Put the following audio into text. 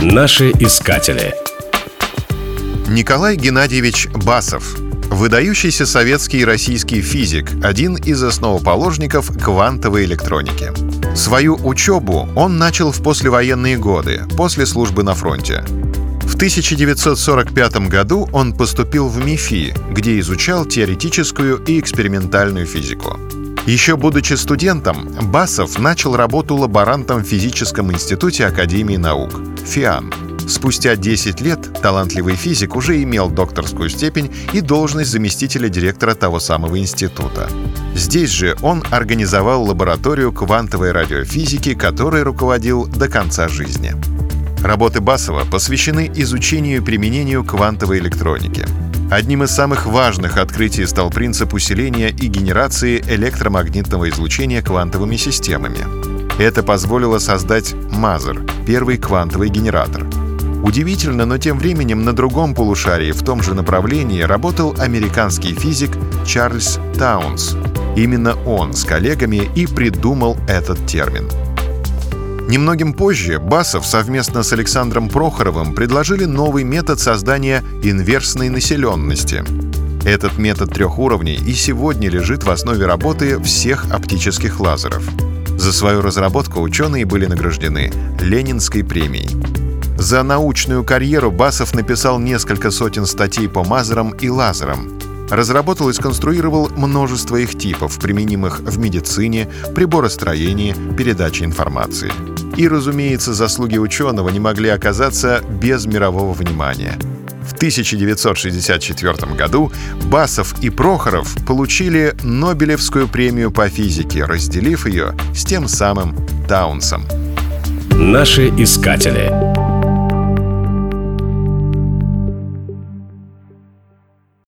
Наши искатели. Николай Геннадьевич Басов Выдающийся советский и российский физик, один из основоположников квантовой электроники. Свою учебу он начал в послевоенные годы, после службы на фронте. В 1945 году он поступил в МИФИ, где изучал теоретическую и экспериментальную физику. Еще будучи студентом, Басов начал работу лаборантом в физическом институте Академии наук – ФИАН. Спустя 10 лет талантливый физик уже имел докторскую степень и должность заместителя директора того самого института. Здесь же он организовал лабораторию квантовой радиофизики, которой руководил до конца жизни. Работы Басова посвящены изучению и применению квантовой электроники. Одним из самых важных открытий стал принцип усиления и генерации электромагнитного излучения квантовыми системами. Это позволило создать МАЗер — первый квантовый генератор. Удивительно, но тем временем на другом полушарии в том же направлении работал американский физик Чарльз Таунс. Именно он с коллегами и придумал этот термин — Немногим позже Басов совместно с Александром Прохоровым предложили новый метод создания инверсной населенности. Этот метод трех уровней и сегодня лежит в основе работы всех оптических лазеров. За свою разработку ученые были награждены Ленинской премией. За научную карьеру Басов написал несколько сотен статей по мазерам и лазерам. Разработал и сконструировал множество их типов, применимых в медицине, приборостроении, передаче информации. И, разумеется, заслуги ученого не могли оказаться без мирового внимания. В 1964 году Басов и Прохоров получили Нобелевскую премию по физике, разделив ее с тем самым Таунсом. Наши искатели.